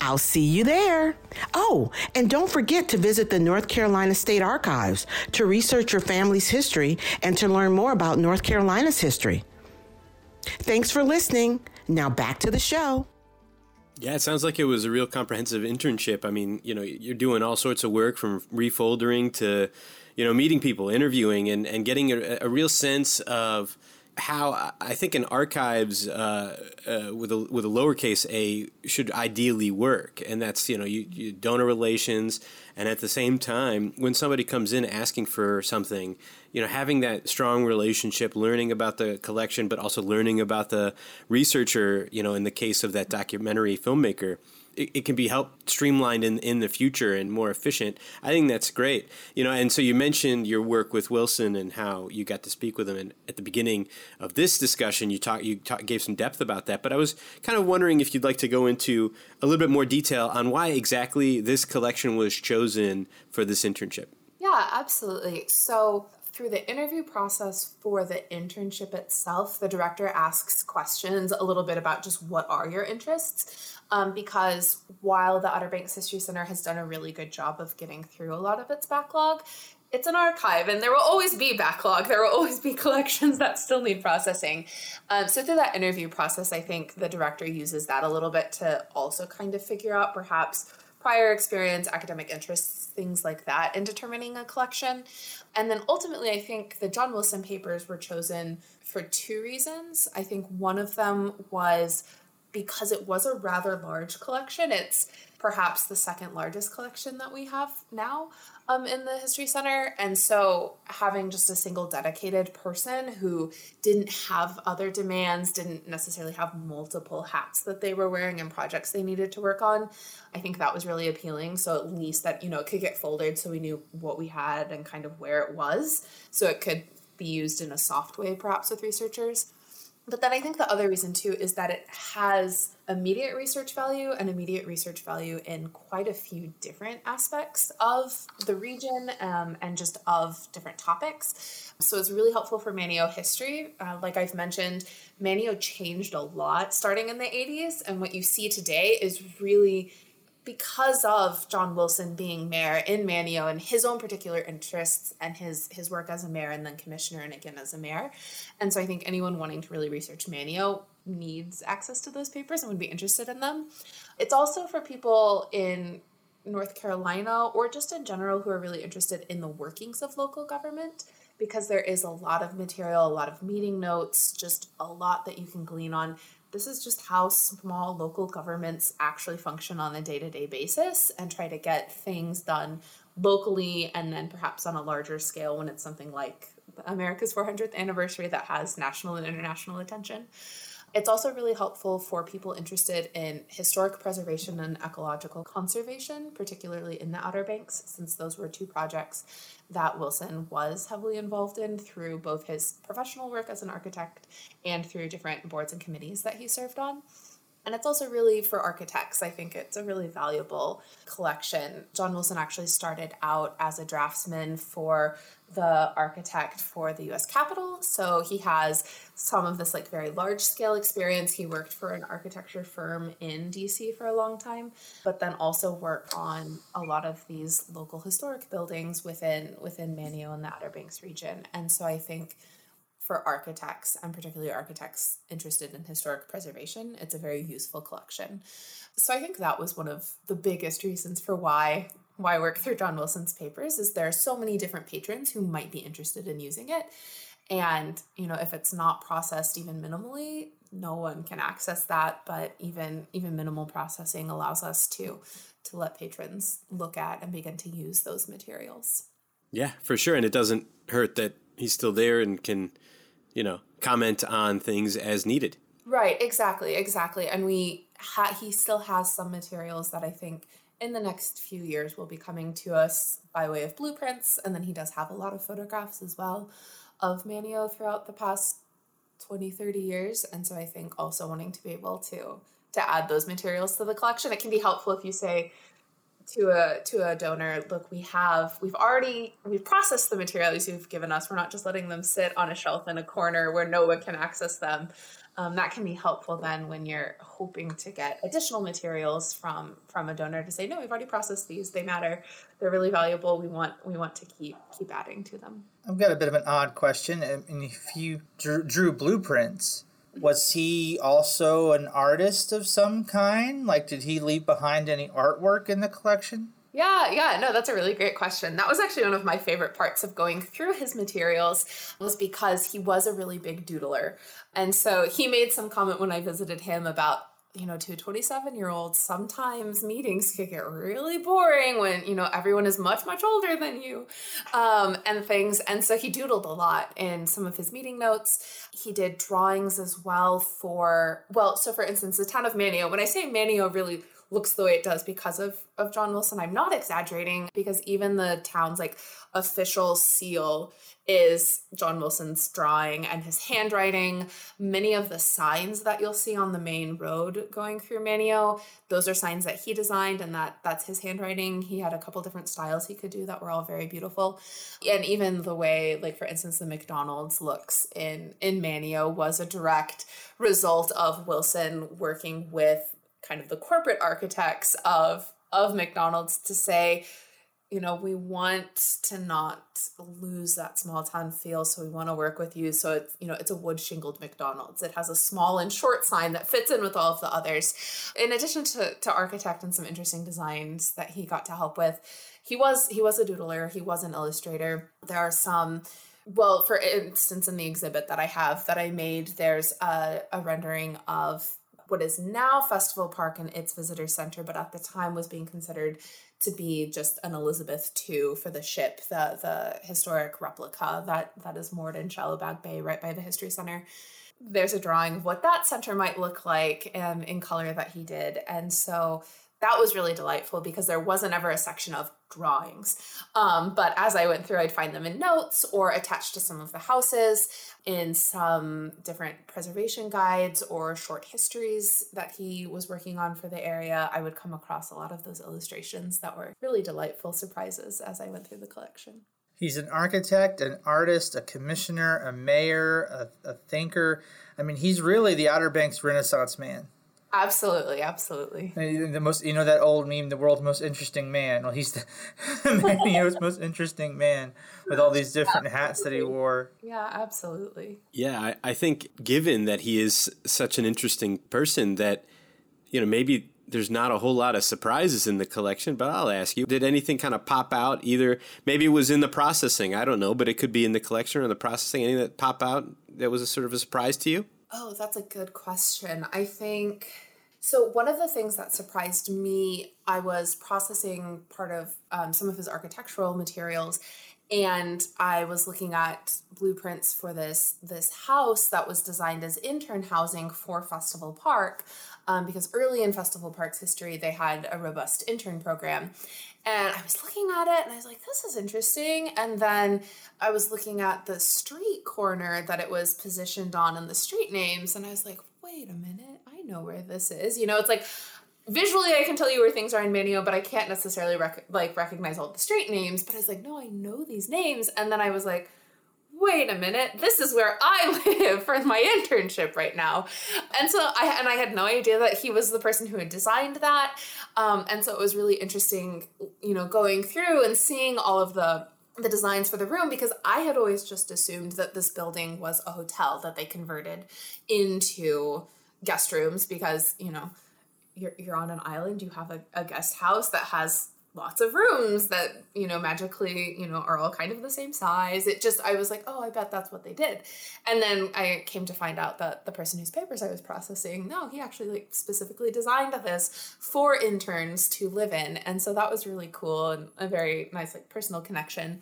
I'll see you there. Oh, and don't forget to visit the North Carolina State Archives to research your family's history and to learn more about North Carolina's history. Thanks for listening. Now back to the show. Yeah, it sounds like it was a real comprehensive internship. I mean, you know, you're doing all sorts of work from refoldering to, you know, meeting people, interviewing, and, and getting a, a real sense of how I think an archives uh, uh, with a with a lowercase a should ideally work, and that's you know you, you, donor relations, and at the same time when somebody comes in asking for something, you know having that strong relationship, learning about the collection, but also learning about the researcher. You know, in the case of that documentary filmmaker it, it can be helped streamlined in, in the future and more efficient. I think that's great. You know, and so you mentioned your work with Wilson and how you got to speak with him. And at the beginning of this discussion, you talk you talk, gave some depth about that. But I was kind of wondering if you'd like to go into a little bit more detail on why exactly this collection was chosen for this internship. Yeah, absolutely. So through the interview process for the internship itself, the director asks questions a little bit about just what are your interests. Um, because while the Outer Banks History Center has done a really good job of getting through a lot of its backlog, it's an archive and there will always be backlog. There will always be collections that still need processing. Um, so, through that interview process, I think the director uses that a little bit to also kind of figure out perhaps prior experience, academic interests, things like that in determining a collection. And then ultimately, I think the John Wilson papers were chosen for two reasons. I think one of them was because it was a rather large collection. It's perhaps the second largest collection that we have now um, in the History Center. And so having just a single dedicated person who didn't have other demands, didn't necessarily have multiple hats that they were wearing and projects they needed to work on, I think that was really appealing. So at least that, you know, it could get folded so we knew what we had and kind of where it was. So it could be used in a soft way perhaps with researchers. But then I think the other reason too is that it has immediate research value and immediate research value in quite a few different aspects of the region um, and just of different topics. So it's really helpful for Manteo history. Uh, like I've mentioned, Manteo changed a lot starting in the 80s, and what you see today is really because of John Wilson being mayor in Manteo and his own particular interests and his his work as a mayor and then commissioner and again as a mayor. And so I think anyone wanting to really research Manteo needs access to those papers and would be interested in them. It's also for people in North Carolina or just in general who are really interested in the workings of local government because there is a lot of material, a lot of meeting notes, just a lot that you can glean on this is just how small local governments actually function on a day to day basis and try to get things done locally and then perhaps on a larger scale when it's something like America's 400th anniversary that has national and international attention. It's also really helpful for people interested in historic preservation and ecological conservation, particularly in the Outer Banks, since those were two projects that Wilson was heavily involved in through both his professional work as an architect and through different boards and committees that he served on. And it's also really for architects. I think it's a really valuable collection. John Wilson actually started out as a draftsman for the architect for the US Capitol. So he has some of this like very large scale experience. He worked for an architecture firm in DC for a long time, but then also worked on a lot of these local historic buildings within within Manteo and the Outer Banks region. And so I think for architects and particularly architects interested in historic preservation, it's a very useful collection. So I think that was one of the biggest reasons for why why work through John Wilson's papers is there are so many different patrons who might be interested in using it. And, you know, if it's not processed even minimally, no one can access that, but even even minimal processing allows us to to let patrons look at and begin to use those materials. Yeah, for sure. And it doesn't hurt that he's still there and can you know, comment on things as needed. Right, exactly, exactly. And we ha- he still has some materials that I think in the next few years will be coming to us by way of blueprints and then he does have a lot of photographs as well of Manteo throughout the past 20 30 years and so I think also wanting to be able to to add those materials to the collection it can be helpful if you say to a to a donor look we have we've already we've processed the materials you've given us. We're not just letting them sit on a shelf in a corner where no one can access them. Um, that can be helpful then when you're hoping to get additional materials from from a donor to say no we've already processed these. They matter. They're really valuable. We want we want to keep keep adding to them. I've got a bit of an odd question. And if you drew, drew blueprints was he also an artist of some kind? Like, did he leave behind any artwork in the collection? Yeah, yeah, no, that's a really great question. That was actually one of my favorite parts of going through his materials was because he was a really big doodler. And so he made some comment when I visited him about you know, to a 27 year old, sometimes meetings can get really boring when, you know, everyone is much, much older than you um, and things. And so he doodled a lot in some of his meeting notes. He did drawings as well for, well, so for instance, the town of Manteo. When I say Manteo, really looks the way it does because of, of John Wilson, I'm not exaggerating because even the town's like official seal is John Wilson's drawing and his handwriting. Many of the signs that you'll see on the main road going through Manteo, those are signs that he designed and that that's his handwriting. He had a couple different styles he could do that were all very beautiful. And even the way, like for instance, the McDonald's looks in in Manteo was a direct result of Wilson working with kind of the corporate architects of of McDonald's to say you know, we want to not lose that small town feel, so we want to work with you. So it's, you know, it's a wood shingled McDonald's. It has a small and short sign that fits in with all of the others. In addition to, to architect and some interesting designs that he got to help with, he was he was a doodler, he was an illustrator. There are some well, for instance, in the exhibit that I have that I made, there's a, a rendering of what is now Festival Park and its visitor center, but at the time was being considered to be just an Elizabeth II for the ship, the the historic replica that that is moored in Shallowbag Bay, right by the History Center. There's a drawing of what that center might look like um, in color that he did, and so that was really delightful because there wasn't ever a section of drawings. Um, but as I went through, I'd find them in notes or attached to some of the houses in some different preservation guides or short histories that he was working on for the area. I would come across a lot of those illustrations that were really delightful surprises as I went through the collection. He's an architect, an artist, a commissioner, a mayor, a, a thinker. I mean, he's really the Outer Banks Renaissance man. Absolutely, absolutely. The most, you know, that old meme, the world's most interesting man. Well, he's the Manteo's most interesting man with all these different absolutely. hats that he wore. Yeah, absolutely. Yeah, I, I think given that he is such an interesting person, that you know maybe there's not a whole lot of surprises in the collection. But I'll ask you: Did anything kind of pop out? Either maybe it was in the processing, I don't know, but it could be in the collection or the processing. Anything that pop out that was a sort of a surprise to you? Oh, that's a good question. I think so. One of the things that surprised me, I was processing part of um, some of his architectural materials, and I was looking at blueprints for this this house that was designed as intern housing for Festival Park, um, because early in Festival Park's history, they had a robust intern program, and I was looking at it and I was like, this is interesting. And then I was looking at the street corner that it was positioned on and the street names. And I was like, wait a minute, I know where this is. You know, it's like visually I can tell you where things are in Manteo, but I can't necessarily rec- like recognize all the street names. But I was like, no, I know these names. And then I was like, wait a minute, this is where I live for my internship right now. And so I and I had no idea that he was the person who had designed that. Um, and so it was really interesting, you know, going through and seeing all of the the designs for the room because I had always just assumed that this building was a hotel that they converted into guest rooms because, you know, you're, you're on an island, you have a, a guest house that has lots of rooms that you know magically you know are all kind of the same size. It just i was like oh i bet that's what they did. And then i came to find out that the person whose papers i was processing no he actually like specifically designed this for interns to live in. And so that was really cool and a very nice like personal connection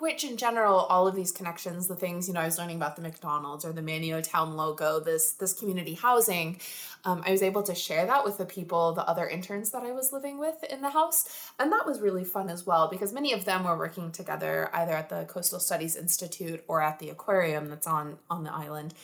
which in general all of these connections the things you know i was learning about the mcdonald's or the Manteo town logo this this community housing um, i was able to share that with the people the other interns that i was living with in the house. And that was really fun as well because many of them were working together either at the coastal studies institute or at the aquarium that's on on the island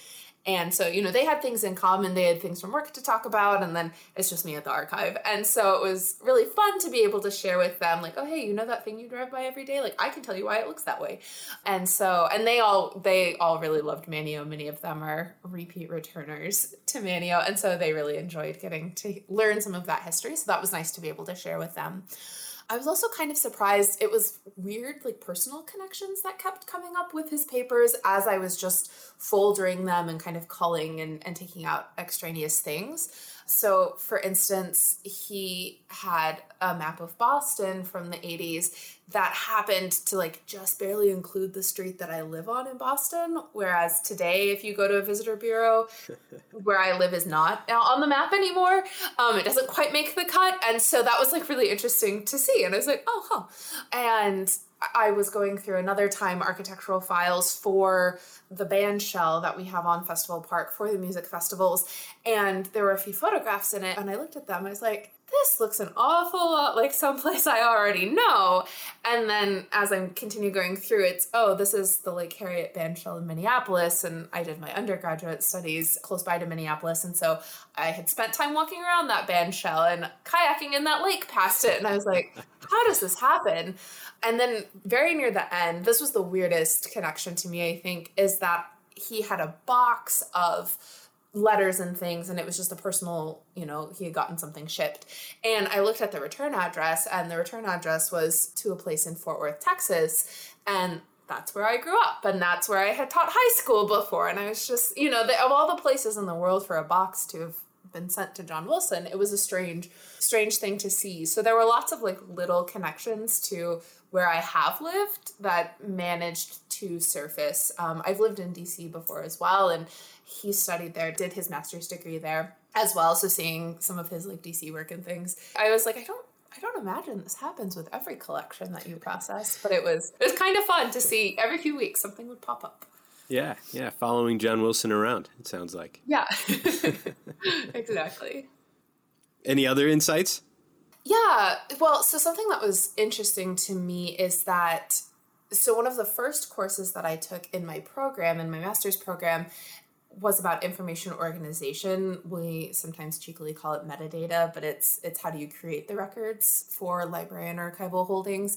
And so, you know, they had things in common. They had things from work to talk about, and then it's just me at the archive. And so it was really fun to be able to share with them, like, oh, hey, you know that thing you drive by every day? Like, I can tell you why it looks that way. And so, and they all, they all really loved Manteo. Many of them are repeat returners to Manteo. And so they really enjoyed getting to learn some of that history. So that was nice to be able to share with them. I was also kind of surprised. It was weird, like personal connections that kept coming up with his papers as I was just foldering them and kind of culling and, and taking out extraneous things. So, for instance, he had a map of Boston from the 80s that happened to like just barely include the street that I live on in Boston. Whereas today, if you go to a visitor bureau, where I live is not on the map anymore. Um, it doesn't quite make the cut. And so that was like really interesting to see. And I was like, oh, huh. And I was going through another time architectural files for the band shell that we have on Festival Park for the music festivals. And there were a few photographs in it. And I looked at them. I was like, this looks an awful lot like someplace I already know. And then as I'm continue going through, it's, oh, this is the Lake Harriet bandshell in Minneapolis. And I did my undergraduate studies close by to Minneapolis. And so I had spent time walking around that bandshell and kayaking in that lake past it. And I was like, how does this happen? And then very near the end, this was the weirdest connection to me, I think, is that he had a box of letters and things and it was just a personal you know he had gotten something shipped. And i looked at the return address and the return address was to a place in fort worth texas and that's where i grew up and that's where i had taught high school before. And i was just you know the, of all the places in the world for a box to have been sent to john wilson it was a strange strange thing to see so there were lots of like little connections to where I have lived that managed to surface. Um, I've lived in DC before as well, and he studied there, did his master's degree there as well. So seeing some of his like DC work and things, I was like, I don't. I don't imagine this happens with every collection that you process, but it was it was kind of fun to see every few weeks something would pop up. Yeah, yeah, following John Wilson around. It sounds like. Yeah, exactly. Any other insights? Yeah, well, so something that was interesting to me is that so one of the first courses that I took in my program in my master's program was about information organization. We sometimes cheekily call it metadata, but it's it's how do you create the records for library and archival holdings.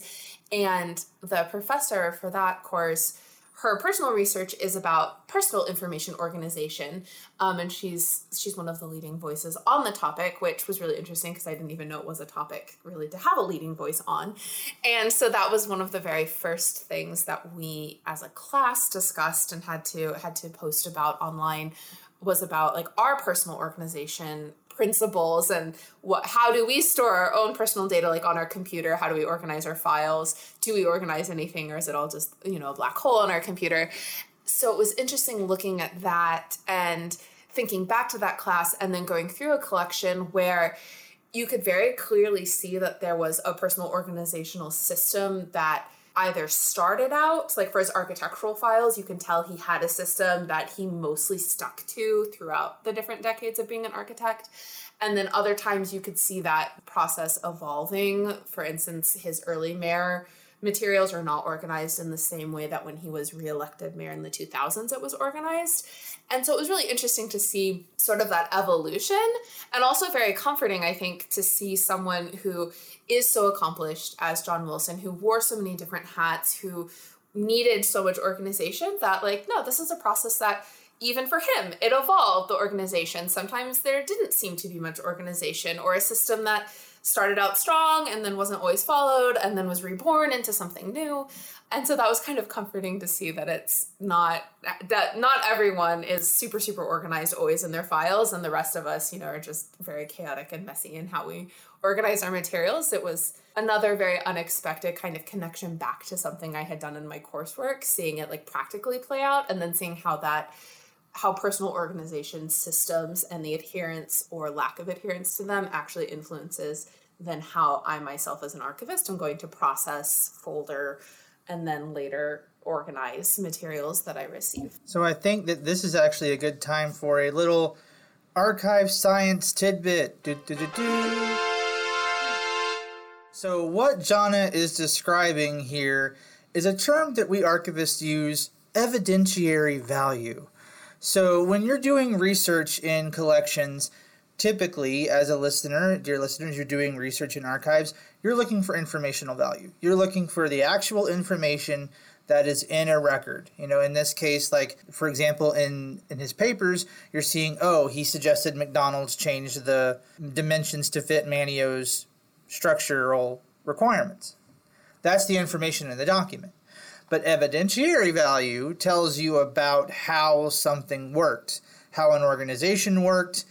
And the professor for that course her personal research is about personal information organization um, and she's she's one of the leading voices on the topic which was really interesting because i didn't even know it was a topic really to have a leading voice on. And so that was one of the very first things that we as a class discussed and had to had to post about online was about like our personal organization principles and what how do we store our own personal data like on our computer? How do we organize our files? Do we organize anything or is it all just you know a black hole on our computer? So it was interesting looking at that and thinking back to that class and then going through a collection where you could very clearly see that there was a personal organizational system that either started out, like for his architectural files, you can tell he had a system that he mostly stuck to throughout the different decades of being an architect. And then other times you could see that process evolving. For instance, his early mayor materials are not organized in the same way that when he was reelected mayor in the 2000s it was organized. And so it was really interesting to see sort of that evolution and also very comforting, I think, to see someone who is so accomplished as John Wilson, who wore so many different hats, who needed so much organization that, like, no, this is a process that even for him, it evolved the organization. Sometimes there didn't seem to be much organization or a system that started out strong and then wasn't always followed and then was reborn into something new. And so that was kind of comforting to see that it's not that not everyone is super super organized always in their files and the rest of us, you know, are just very chaotic and messy in how we organize our materials. It was another very unexpected kind of connection back to something I had done in my coursework, seeing it like practically play out and then seeing how that how personal organization systems and the adherence or lack of adherence to them actually influences then how I myself as an archivist am going to process, folder, and then later organize materials that I receive. So I think that this is actually a good time for a little archive science tidbit. Do, do, do, so, what Jana is describing here is a term that we archivists use evidentiary value. So when you're doing research in collections, typically as a listener, dear listeners, you're doing research in archives, you're looking for informational value. You're looking for the actual information that is in a record. You know, in this case, like for example, in in his papers, you're seeing, oh, he suggested McDonald's change the dimensions to fit Manteo's structural requirements. That's the information in the document. But evidentiary value tells you about how something worked, how an organization worked,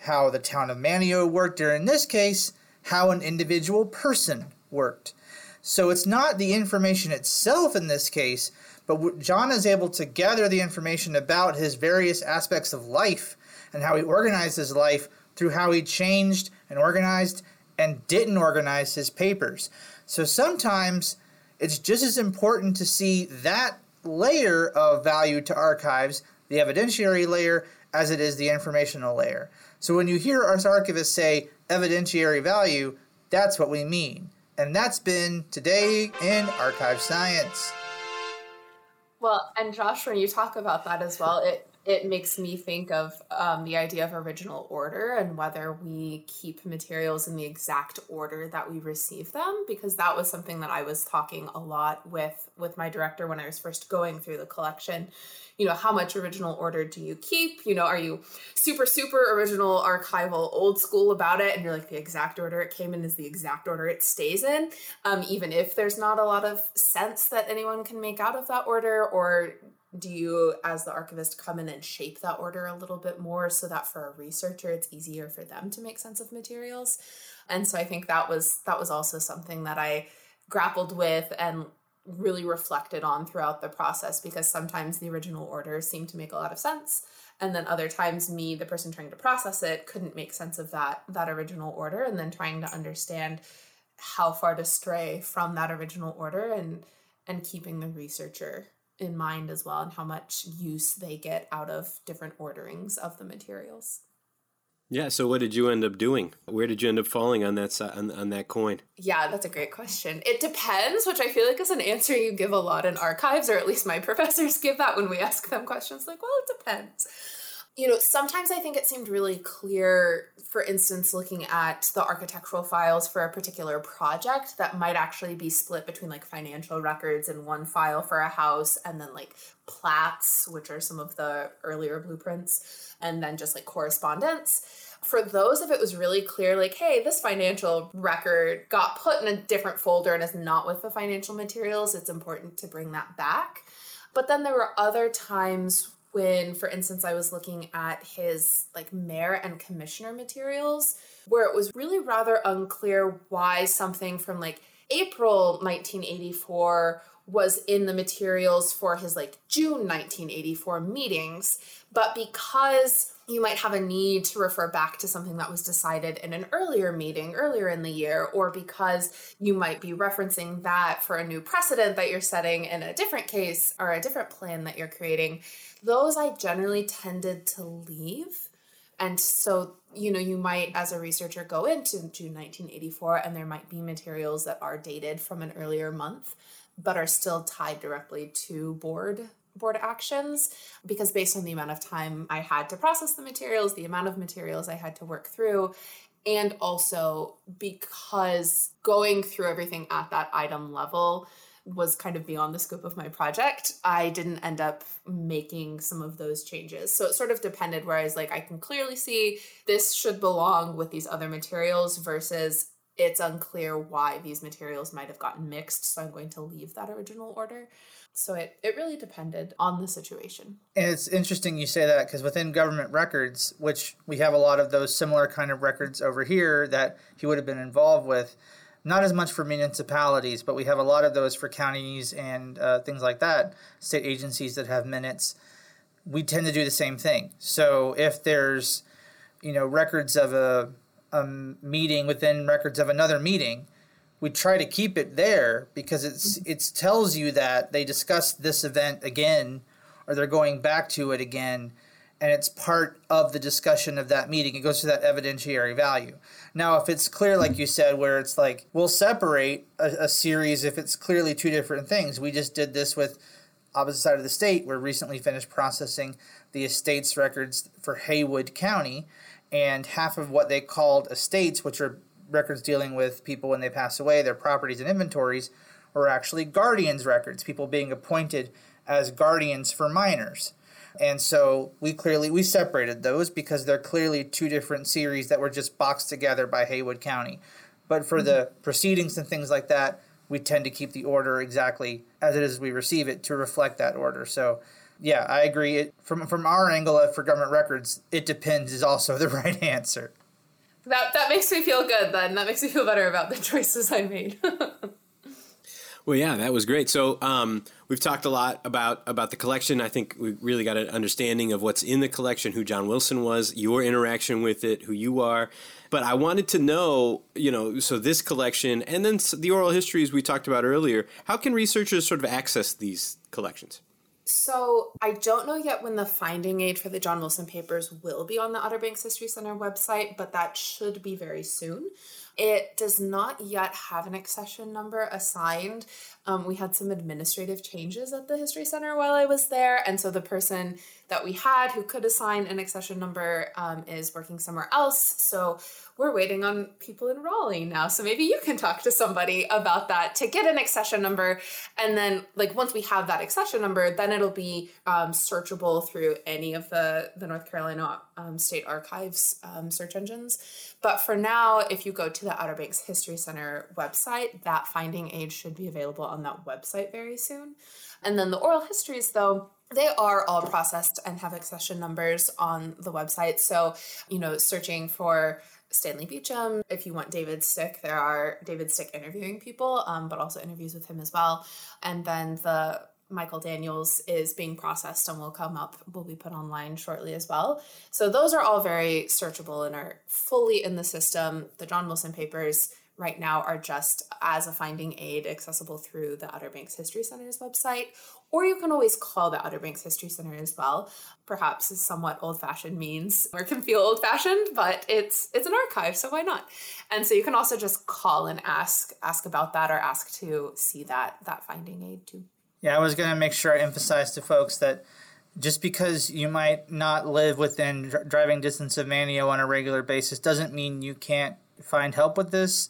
how the town of Manteo worked, or in this case, how an individual person worked. So it's not the information itself in this case, but John is able to gather the information about his various aspects of life and how he organized his life through how he changed and organized and didn't organize his papers. So sometimes it's just as important to see that layer of value to archives, the evidentiary layer, as it is the informational layer. So when you hear our archivists say evidentiary value, that's what we mean. And that's been today in archive science. Well, and Josh, when you talk about that as well, it it makes me think of um, the idea of original order and whether we keep materials in the exact order that we receive them because that was something that i was talking a lot with with my director when i was first going through the collection. You know how much original order do you keep? You know are you super super original archival old school about it? And you're like the exact order it came in is the exact order it stays in. Um, even if there's not a lot of sense that anyone can make out of that order or do you as the archivist come in and shape that order a little bit more so that for a researcher it's easier for them to make sense of materials? And so i think that was that was also something that i grappled with and really reflected on throughout the process because sometimes the original order seemed to make a lot of sense and then other times me the person trying to process it couldn't make sense of that that original order and then trying to understand how far to stray from that original order and and keeping the researcher in mind as well and how much use they get out of different orderings of the materials. Yeah. So, what did you end up doing? Where did you end up falling on that on, on that coin? Yeah, that's a great question. It depends, which I feel like is an answer you give a lot in archives, or at least my professors give that when we ask them questions. Like, well, it depends you know, sometimes I think it seemed really clear, for instance, looking at the architectural files for a particular project that might actually be split between like financial records in one file for a house and then like plats, which are some of the earlier blueprints, and then just like correspondence. For those, if it was really clear, like, hey, this financial record got put in a different folder and is not with the financial materials, it's important to bring that back. But then there were other times when, for instance, I was looking at his like mayor and commissioner materials, where it was really rather unclear why something from like April 1984 was in the materials for his like June 1984 meetings, but because you might have a need to refer back to something that was decided in an earlier meeting earlier in the year, or because you might be referencing that for a new precedent that you're setting in a different case or a different plan that you're creating, those I generally tended to leave. And so, you know, you might, as a researcher, go into June 1984 and there might be materials that are dated from an earlier month, but are still tied directly to board board actions because based on the amount of time I had to process the materials, the amount of materials I had to work through, and also because going through everything at that item level was kind of beyond the scope of my project, I didn't end up making some of those changes. So it sort of depended where I was like, I can clearly see this should belong with these other materials versus it's unclear why these materials might have gotten mixed. So I'm going to leave that original order. So it, it really depended on the situation. And it's interesting you say that because within government records, which we have a lot of those similar kind of records over here that he would have been involved with, not as much for municipalities, but we have a lot of those for counties and uh, things like that, state agencies that have minutes. We tend to do the same thing. So if there's, you know, records of a, a meeting within records of another meeting, we try to keep it there because it's it tells you that they discussed this event again, or they're going back to it again, and it's part of the discussion of that meeting. It goes to that evidentiary value. Now, if it's clear, like you said, where it's like we'll separate a, a, series if it's clearly two different things. We just did this with opposite side of the state, we're recently finished processing the estates records for Haywood County, and half of what they called estates, which are records dealing with people when they pass away, their properties and inventories, were actually guardians records, people being appointed as guardians for minors. And so we clearly we separated those because they're clearly two different series that were just boxed together by Haywood County. But for mm-hmm. the proceedings and things like that, we tend to keep the order exactly as it is we receive it to reflect that order. So yeah, I agree. It, from from our angle for government records, it depends is also the right answer. That that makes me feel good. Then that makes me feel better about the choices I made. well, yeah, that was great. So um, we've talked a lot about about the collection. I think we really got an understanding of what's in the collection, who John Wilson was, your interaction with it, who you are. But I wanted to know, you know, so this collection and then the oral histories we talked about earlier. How can researchers sort of access these collections? So I don't know yet when the finding aid for the John Wilson papers will be on the Outer Banks History Center website, but that should be very soon. It does not yet have an accession number assigned. Um, we had some administrative changes at the History Center while I was there, and so the person that we had who could assign an accession number um, is working somewhere else. So we're waiting on people in Raleigh now. So maybe you can talk to somebody about that to get an accession number. And then, like, once we have that accession number, then it'll be um, searchable through any of the, the North Carolina um, State Archives um, search engines. But for now, if you go to the Outer Banks History Center website, that finding aid should be available on that website very soon. And then the oral histories, though, they are all processed and have accession numbers on the website. So, you know, searching for Stanley Beecham. If you want David Stick, there are David Stick interviewing people, um, but also interviews with him as well. And then the Michael Daniels is being processed and will come up, will be put online shortly as well. So those are all very searchable and are fully in the system. The John Wilson papers right now are just as a finding aid accessible through the Outer Banks History Center's website, or you can always call the Outer Banks History Center as well. Perhaps is somewhat old-fashioned means or can feel old-fashioned, but it's it's an archive, so why not? And so you can also just call and ask ask about that or ask to see that that finding aid too. Yeah, I was to make sure I emphasize to folks that just because you might not live within dr- driving distance of Manteo on a regular basis doesn't mean you can't find help with this.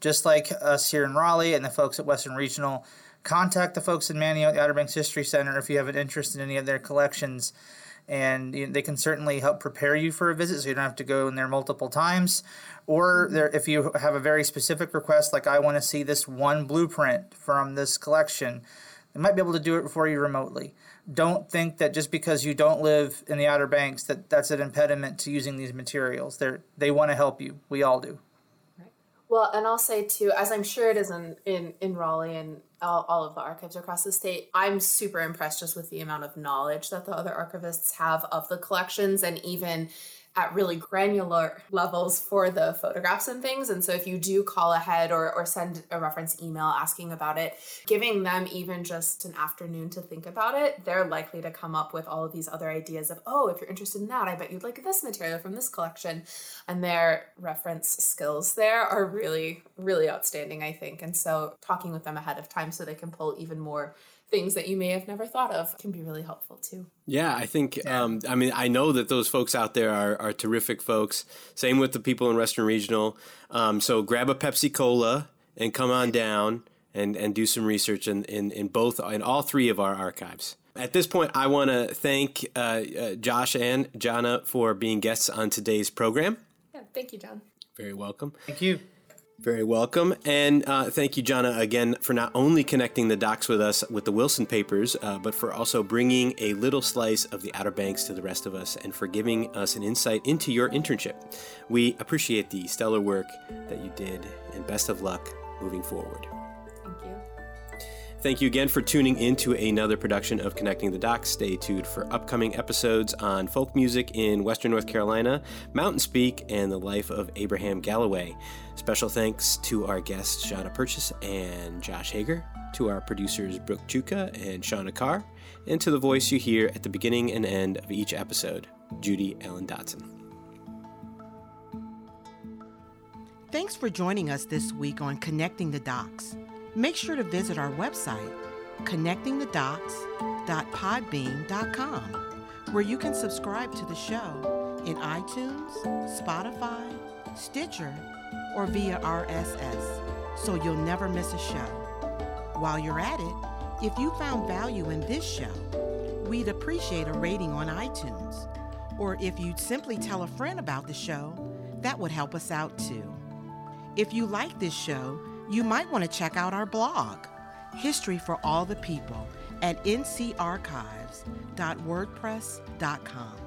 Just like us here in Raleigh and the folks at Western Regional, contact the folks in Manteo at the Outer Banks History Center if you have an interest in any of their collections. And you know, they can certainly help prepare you for a visit so you don't have to go in there multiple times. Or there, if you have a very specific request, like I want to see this one blueprint from this collection, they might be able to do it for you remotely. Don't think that just because you don't live in the Outer Banks that that's an impediment to using these materials. They they want to help you. We all do. Well, and I'll say too, as I'm sure it is in, in, in Raleigh and all, all of the archives across the state, I'm super impressed just with the amount of knowledge that the other archivists have of the collections and even at really granular levels for the photographs and things. And so if you do call ahead or, or send a reference email asking about it, giving them even just an afternoon to think about it, they're likely to come up with all of these other ideas of, oh, if you're interested in that, I bet you'd like this material from this collection. And their reference skills there are really, really outstanding, I think. And so talking with them ahead of time so they can pull even more things that you may have never thought of can be really helpful too. Yeah, I think, yeah. Um, I mean, I know that those folks out there are, are terrific folks. Same with the people in Western Regional. Um, so grab a Pepsi Cola and come on down and, and do some research in, in, in both, in all three of our archives. At this point, I want to thank uh, uh, Josh and Jana for being guests on today's program. Yeah, thank you, John. Very welcome. Thank you. Very welcome. And uh, thank you, Jana, again, for not only connecting the docs with us with the Wilson papers, uh, but for also bringing a little slice of the Outer Banks to the rest of us and for giving us an insight into your internship. We appreciate the stellar work that you did, and best of luck moving forward. Thank you again for tuning in to another production of Connecting the Docs. Stay tuned for upcoming episodes on folk music in Western North Carolina, Mountain Speak, and the life of Abraham Galloway. Special thanks to our guests, Jana Purchase and Josh Hager, to our producers, Brooke Chuka and Shauna Carr, and to the voice you hear at the beginning and end of each episode, Judy Ellen Dotson. Thanks for joining us this week on Connecting the Docs make sure to visit our website, connectingthedocs.podbean.com, where you can subscribe to the show in iTunes, Spotify, Stitcher, or via RSS, so you'll never miss a show. While you're at it, if you found value in this show, we'd appreciate a rating on iTunes. Or if you'd simply tell a friend about the show, that would help us out too. If you like this show, you might want to check out our blog, History for All the People, at ncarchives.wordpress.com.